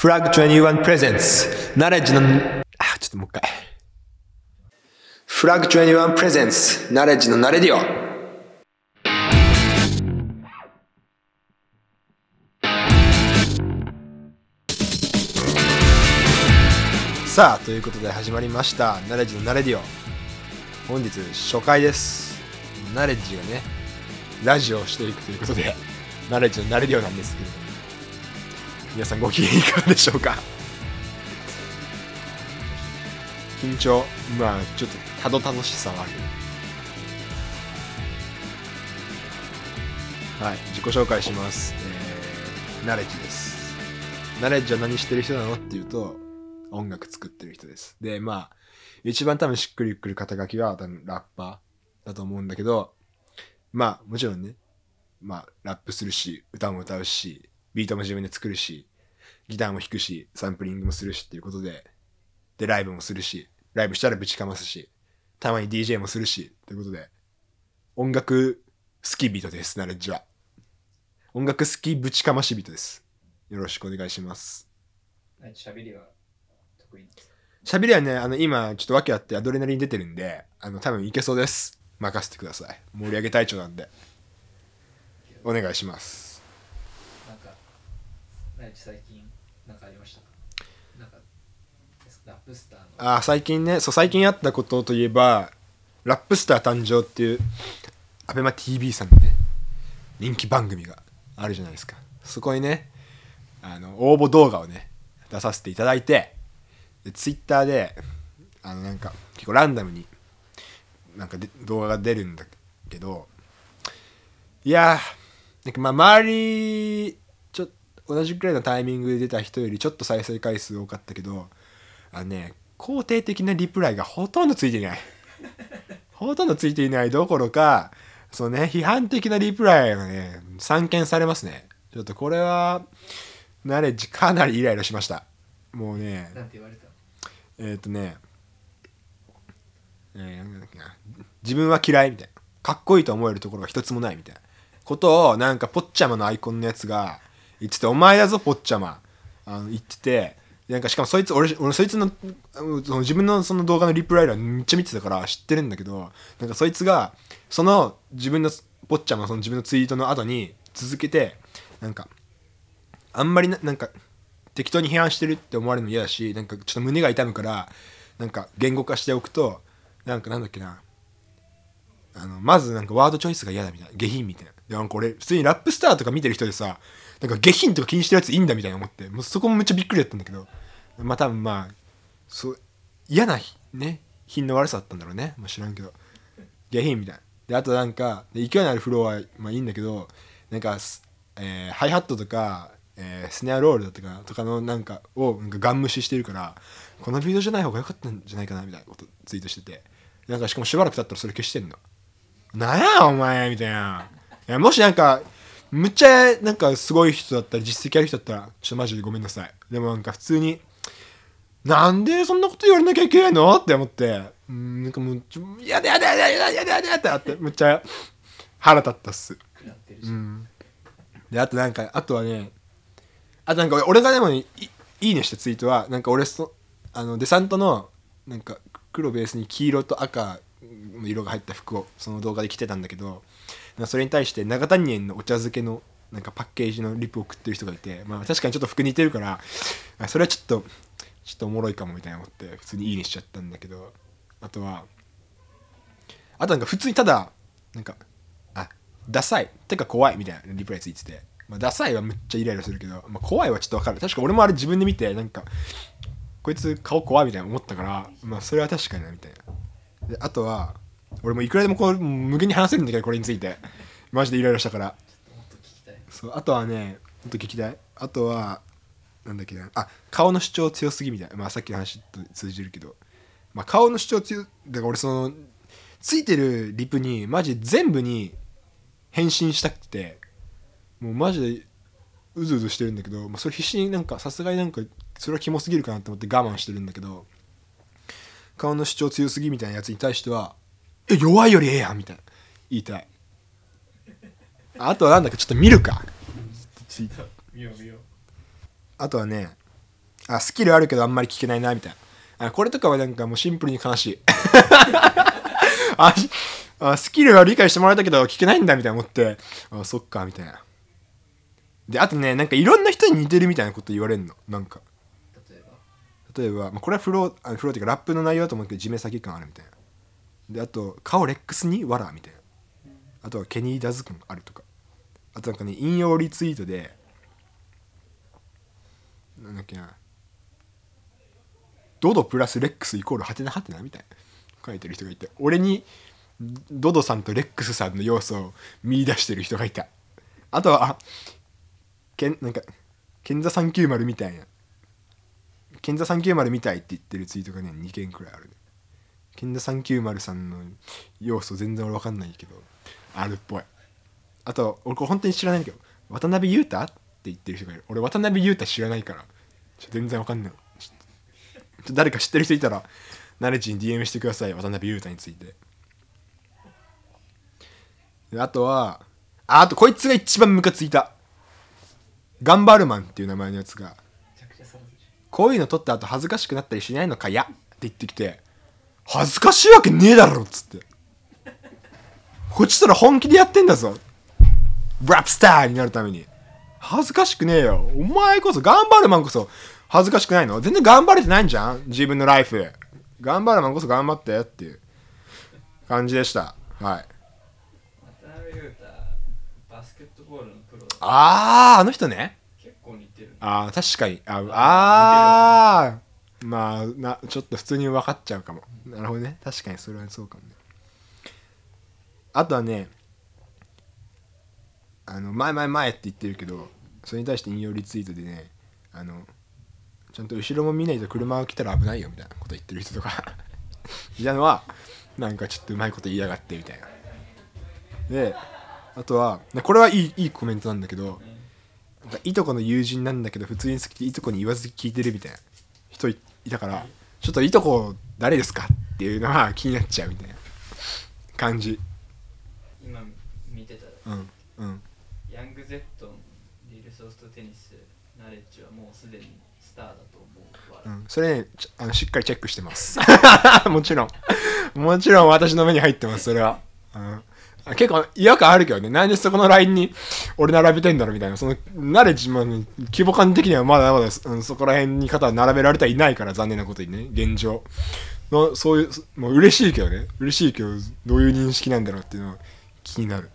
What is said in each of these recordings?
フラッグ21プレゼンツナレッジの、あ、ちょっともう一回。フラッグ21プレゼンツナレッジのナレディオ。さあ、ということで始まりました。ナレッジのナレディオ。本日初回です。ナレッジがね、ラジオをしていくということで、ナレッジのナレディオなんですけども、皆さんご機嫌いかがでしょうか？緊張、まあちょっとたどたどしさはある。はい、自己紹介します。えー、ナレッジです。ナレッジは何してる人なのっていうと、音楽作ってる人です。で、まあ、一番多分しっくりくる肩書きは多分ラッパーだと思うんだけど、まあ、もちろんね、まあ、ラップするし、歌も歌うし、ビートも自分で作るし、ギターも弾くし、サンプリングもするしっていうことで、で、ライブもするし、ライブしたらぶちかますし、たまに DJ もするし、ということで、音楽好き人です、ナレッジは。音楽好きぶちかまし人です。よろしくお願いします。喋りは得意です。喋りはね、あの、今、ちょっと訳あってアドレナリン出てるんで、あの、多分いけそうです。任せてください。盛り上げ隊長なんで。お願いします。なんか、何最近、なんかありましたか？なんか、ラップスターの。あ最近ね、そう、最近あったことといえば、ラップスター誕生っていう、アベマ TV さんのね、人気番組があるじゃないですか。そこにね、あの、応募動画をね、出させていただいて、で、ツイッターで、あの、なんか、結構ランダムに、なんかで動画が出るんだけど、いやー、なんかまあ、周り、同じくらいのタイミングで出た人よりちょっと再生回数多かったけど、あのね、肯定的なリプライがほとんどついていない。ほとんどついていないどころか、そうね、批判的なリプライがね、散見されますね。ちょっとこれは、ナレッジかなりイライラしました。もうね、えっ、とね、えーなんだっけな自分は嫌いみたいな。かっこいいと思えるところが一つもないみたいな。ことを、なんか、ポッチャマのアイコンのやつが言ってて、お前だぞ、ポッチャマ。あの言ってて、なんか、しかもそいつ、俺、俺そいつの、その自分のその動画のリプライ欄めっちゃ見てたから知ってるんだけど、なんかそいつが、その自分の、ポッチャマのその自分のツイートの後に続けて、なんか、あんまりななんか適当に批判してるって思われるの嫌だしなんかちょっと胸が痛むからなんか言語化しておくとなんかなんだっけな。あのまずなんかワードチョイスが嫌だみたいな。下品みたいな。でなんか俺普通にラップスターとか見てる人でさなんか下品とか気にしてるやついいんだみたいな思ってもうそこもめっちゃびっくりだったんだけどまあ多分まあそう嫌なね品の悪さだったんだろうね、まあ、知らんけど。下品みたいな。であとなんか勢いのあるフローはまあいいんだけどなんか、えーハイハットとか、えースネアロールだとかとかのなんかをなんかガン無視してるからこのビートじゃない方が良かったんじゃないかなみたいなことツイートしてて。なんかしかもしばらく経ったらそれ消してんの。なんやお前みたいな。いもしなんかむっちゃなんかすごい人だったら実績ある人だったらちょっとマジでごめんなさい。でもなんか普通になんでそんなこと言われなきゃいけないのって思ってうんなんかもうちょやだやだやだやだやだやだやだってむっちゃ腹立ったっす。うん。であとなんかあとはねあとなんか俺がでもねいいいねしたツイートはなんか俺そあのデサントのなんか黒ベースに黄色と赤の色が入った服をその動画で着てたんだけどそれに対して長谷園のお茶漬けのなんかパッケージのリップを送ってる人がいてまあ確かにちょっと服似てるからそれはちょっとちょっとおもろいかもみたいな思って普通にいいねしちゃったんだけどあとはあとなんか普通にただなんかあダサいてか怖いみたいなリプライついてて、まあ、ダサいはめっちゃイライラするけど、まあ、怖いはちょっとわかる。確か俺もあれ自分で見てなんかこいつ顔怖いみたいな思ったからまあそれは確かになみたいな。であとは俺もいくらでもこう無限に話せるんだけどこれについて。マジでイライラしたから。そうあとはねほんと聞きたい。あとはなんだっけな。あ顔の主張強すぎみたいな。まあさっきの話と通じるけど、まあ、顔の主張強だから俺そのついてるリプにマジ全部に返信したくて。もうマジでうずうずしてるんだけど、まあ、それ必死になんかさすがになんかそれはキモすぎるかなと思って我慢してるんだけど。顔の主張強すぎみたいなやつに対しては「え弱いよりええやん」みたいな。言いたい。あとはなんだっけちょっと見るか。見よう見よう。あとはねあスキルあるけどあんまり聞けないなみたいな。あこれとかはなんかもうシンプルに悲しい。あしあスキルは理解してもらえたけど聞けないんだみたいな思って。あそっかみたいな。であとねなんかいろんな人に似てるみたいなこと言われるの。なんか。例えば？例えば、まあ、これはフローあフローっていうかラップの内容だと思うけど地面先感あるみたいなであと顔レックスにわらみたいな。あとはケニー・ダズ君あるとか。あとなんかね引用リツイートでなんだっけな。ドドプラスレックスイコールハテナハテナみたいな。書いてる人がいて。俺にドドさんとレックスさんの要素を見出してる人がいた。あとはけんなんか賢座390みたいな。賢座390みたいって言ってるツイートがね2件くらいあるね。賢座390さんの要素全然俺分かんないけどあるっぽい。あと俺これ本当に知らないけど渡辺裕太って言ってる人がいる。俺渡辺裕太知らないから全然分かんない。誰か知ってる人いたらナレッジに DM してください。渡辺裕太について。であとはああとこいつが一番ムカついた。ガンバルマンっていう名前のやつがこういうの撮った後恥ずかしくなったりしないのかやって言ってきて恥ずかしいわけねえだろっつって。こっちとら本気でやってんだぞ。ラップスターになるために。恥ずかしくねえよ。お前こそガンバルマンこそ恥ずかしくないの？全然頑張れてないんじゃん？自分のライフ。ガンバルマンこそ頑張ってっていう。感じでした。はい。ゃん渡辺裕太バスケットボールのプロ。だあーあの人ね。結構似てるあー確かに。ああーまあなちょっと普通に分かっちゃうかも。なるほどね。確かにそれはそうかもね。あとはねあの前前前って言ってるけどそれに対して引用リツイートでねあのちゃんと後ろも見ないと車が来たら危ないよみたいなこと言ってる人とか。いたのはなんかちょっとうまいこと言いやがってみたいな。であとはこれはいいいいコメントなんだけどなんかいとこの友人なんだけど普通に好きでいとこに言わず聞いてるみたいな人いいたからちょっといとこ誰ですかっていうのは気になっちゃうみたいな感じ。今見てたら。うんうん。ヤング Z のリルソースとテニスナレッジはもうすでにスターだと思うわ、うん、それねあのしっかりチェックしてます。もちろん。もちろん私の目に入ってますそれは、うん、あ結構違和感あるけどね。なんでそこのラインに俺並べてんだろうみたいな。そのナレッジも、ね、規模感的にはまだまだ、うん、そこら辺に肩並べられてはいないから残念なことにね。現状。のそういうもう嬉しいけどね。嬉しいけどどういう認識なんだろうっていうのは気になる。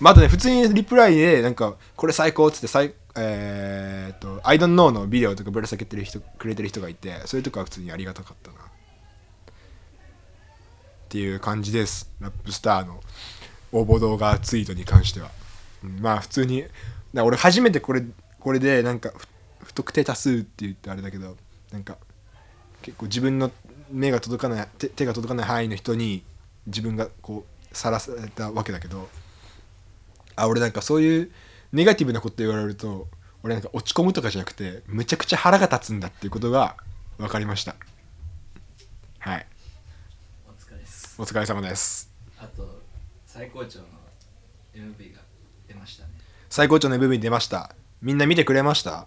まあ、とね、普通にリプライで、なんか、これ最高っつって、最えー、っと、I don't know のビデオとかぶら下げてる人、くれてる人がいて、そういうとこは普通にありがたかったな。っていう感じです。ラップスターの応募動画ツイートに関しては。うんまあ、普通に、だ俺初めてこれ、これで、なんか、不特定多数って言ってあれだけど、なんか、結構自分の目が届かない手手が届かない範囲の人に自分がこうさらされたわけだけどあ俺なんかそういうネガティブなこと言われると俺なんか落ち込むとかじゃなくてむちゃくちゃ腹が立つんだっていうことが分かりましたはいお疲れですお疲れ様です。あと最高潮の MV が出ましたね。最高潮の MV 出ました。みんな見てくれました？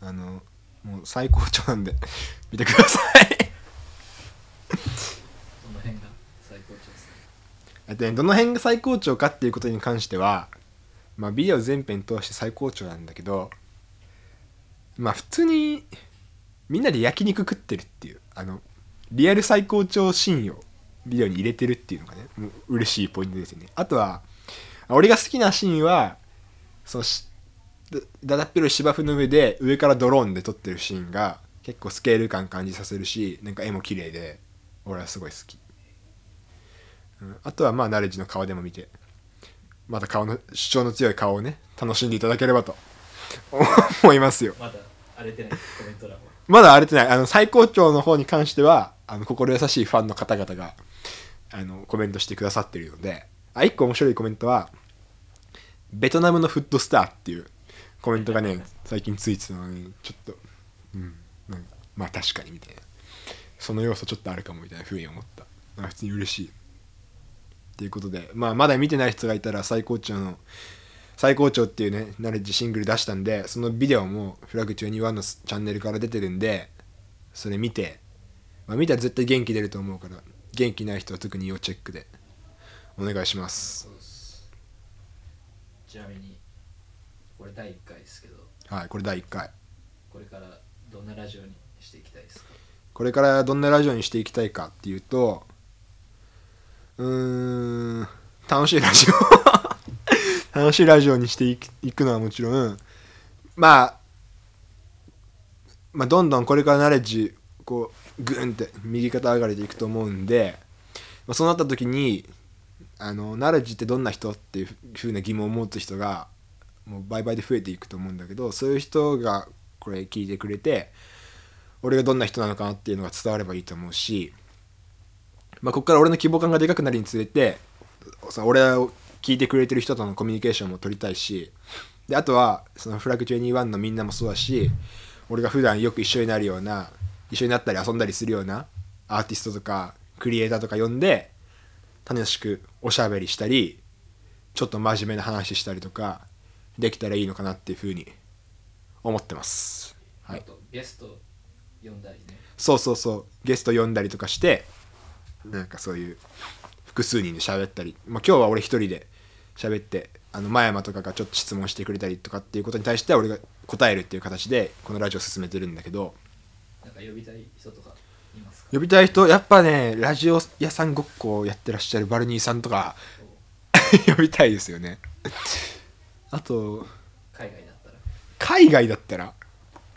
あのもう最高潮なんで 見てください。この辺が最高潮ですねえっとねどの辺が最高潮かっていうことに関してはまあビデオ全編通して最高潮なんだけどまあ普通にみんなで焼肉食ってるっていうあのリアル最高潮シーンをビデオに入れてるっていうのがねもう嬉しいポイントですよね。あとは俺が好きなシーンはそのしだだだっ広い芝生の上で上からドローンで撮ってるシーンが結構スケール感感じさせるしなんか絵も綺麗で俺はすごい好き。うんあとはまあナレッジの顔でも見てまた顔の主張の強い顔をね楽しんでいただければと思いますよ。まだ荒れてないコメント欄は。まだ荒れてない。あの最高潮の方に関してはあの心優しいファンの方々があのコメントしてくださってるのであ一個面白いコメントはベトナムのフットスターっていうコメントがね最近ついてたのにちょっとうんなんかまあ確かにみたいな。その要素ちょっとあるかもみたいなふうに思った。まあ普通に嬉しい。っていうことで、まあ、まだ見てない人がいたら最高潮の最高潮っていうねナレッジシングル出したんでそのビデオもフラグ21のチャンネルから出てるんでそれ見て、まあ、見たら絶対元気出ると思うから元気ない人は特に要チェックで。お願いします。ちなみにこれ第1回ですけど。はいこれ第1回。これからどんなラジオにしていきたいですか？これからどんなラジオにしていきたいかっていうとうーん楽しいラジオ。楽しいラジオにしていくいくのはもちろんまあまあどんどんこれからナレッジこうグーンって右肩上がりでいくと思うんで、まあ、そうなった時にあのナレッジってどんな人っていうふうな疑問を持つ人がもう倍々で増えていくと思うんだけどそういう人がこれ聞いてくれて俺がどんな人なのかなっていうのが伝わればいいと思うし、まあ、ここから俺の規模感がでかくなるにつれて俺を聞いてくれてる人とのコミュニケーションも取りたいしであとはそのフラグ21のみんなもそうだし俺が普段よく一緒になるような一緒になったり遊んだりするようなアーティストとかクリエイターとか呼んで楽しくおしゃべりしたりちょっと真面目な話したりとかできたらいいのかなっていうふうに思ってます。はい。あとゲスト呼んだりね。そうそうそう。ゲスト呼んだりとかしてなんかそういう複数人で喋ったり、まあ、今日は俺一人で喋ってあの真山とかがちょっと質問してくれたりとかっていうことに対しては俺が答えるっていう形でこのラジオ進めてるんだけどなんか呼びたい人とかいますか？呼びたい人やっぱねラジオ屋さんごっこをやってらっしゃるバルニーさんとか 呼びたいですよね。あと海外だったら？海外だったら？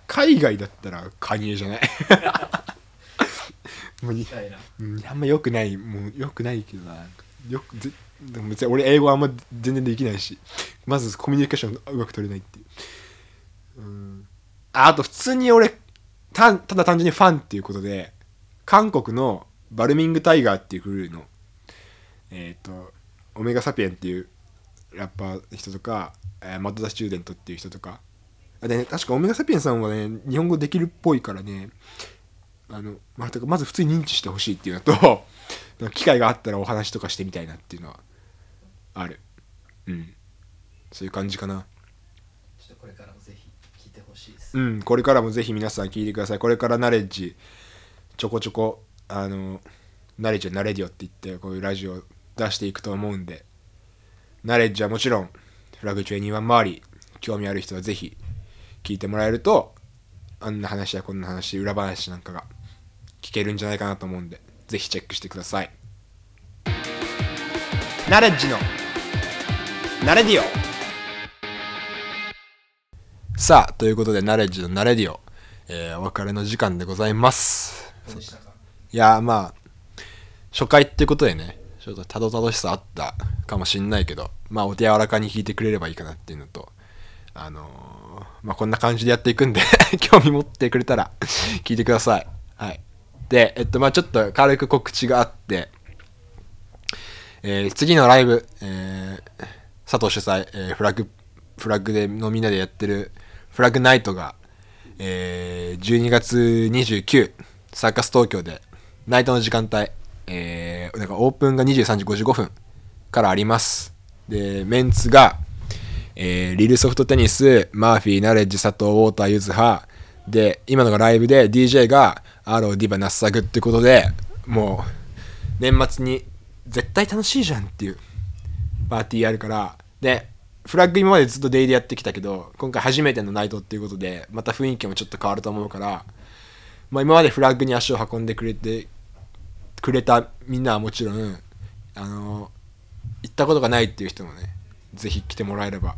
海外だったらカニエじゃない？もうあんま良くない。もう良くないけどな。よくぜでも別に俺英語あんま全然できないし。まずコミュニケーションうまく取れないっていう。うん。ああと普通に俺たただ単純にファンっていうことで韓国のバルミングタイガーっていうクルーの。えっ、とオメガサピエンっていうラッパーの人とか、えーマッド・ザ・スチューデントっていう人とか。で、ね、確かオメガサピエンさんはね日本語できるっぽいからねあの、まあ、まず普通に認知してほしいっていうのと 機会があったらお話とかしてみたいなっていうのはある。うん。そういう感じかな。ちょっとこれからうんこれからもぜひ皆さん聞いてください。これからナレッジちょこちょこあのナレッジはナレディオって言ってこういうラジオ出していくと思うんで。ナレッジはもちろんフラグ21周り興味ある人はぜひ聞いてもらえるとあんな話やこんな話裏話なんかが聞けるんじゃないかなと思うんでぜひチェックしてください。ナレッジのナレディオ。さあということでナレッジのナレディオ、えーお別れの時間でございます。いやまあ初回ってことでねちょっとたどたどしさあったかもしんないけどまあお手柔らかに聞いてくれればいいかなっていうのとあのーまあこんな感じでやっていくんで 興味持ってくれたら聞いてください。はい。でえっとまあちょっと軽く告知があってえー次のライブ、えー佐藤主催、えーフラッグフラッグでのみんなでやってるフラグナイトが、えー12月29サーカス東京でナイトの時間帯、えー、なんかオープンが23時55分からあります。でメンツが、えーリルソフトテニスマーフィーナレッジ佐藤ウォーターユズハで今のがライブで DJ がアローディバナッサグってことでもう年末に絶対楽しいじゃんっていうパーティーやるからでフラッグ今までずっとデイでやってきたけど今回初めてのナイトっていうことでまた雰囲気もちょっと変わると思うから、まあ、今までフラッグに足を運んでくれてくれたみんなはもちろんあの行ったことがないっていう人もねぜひ来てもらえれば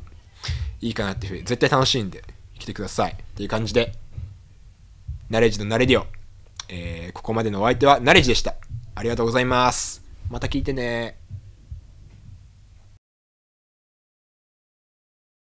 いいかなっていうふうに絶対楽しいんで来てください。っていう感じでナレッジのナレディオ、えーここまでのお相手はナレッジでした。ありがとうございます。また聞いてね。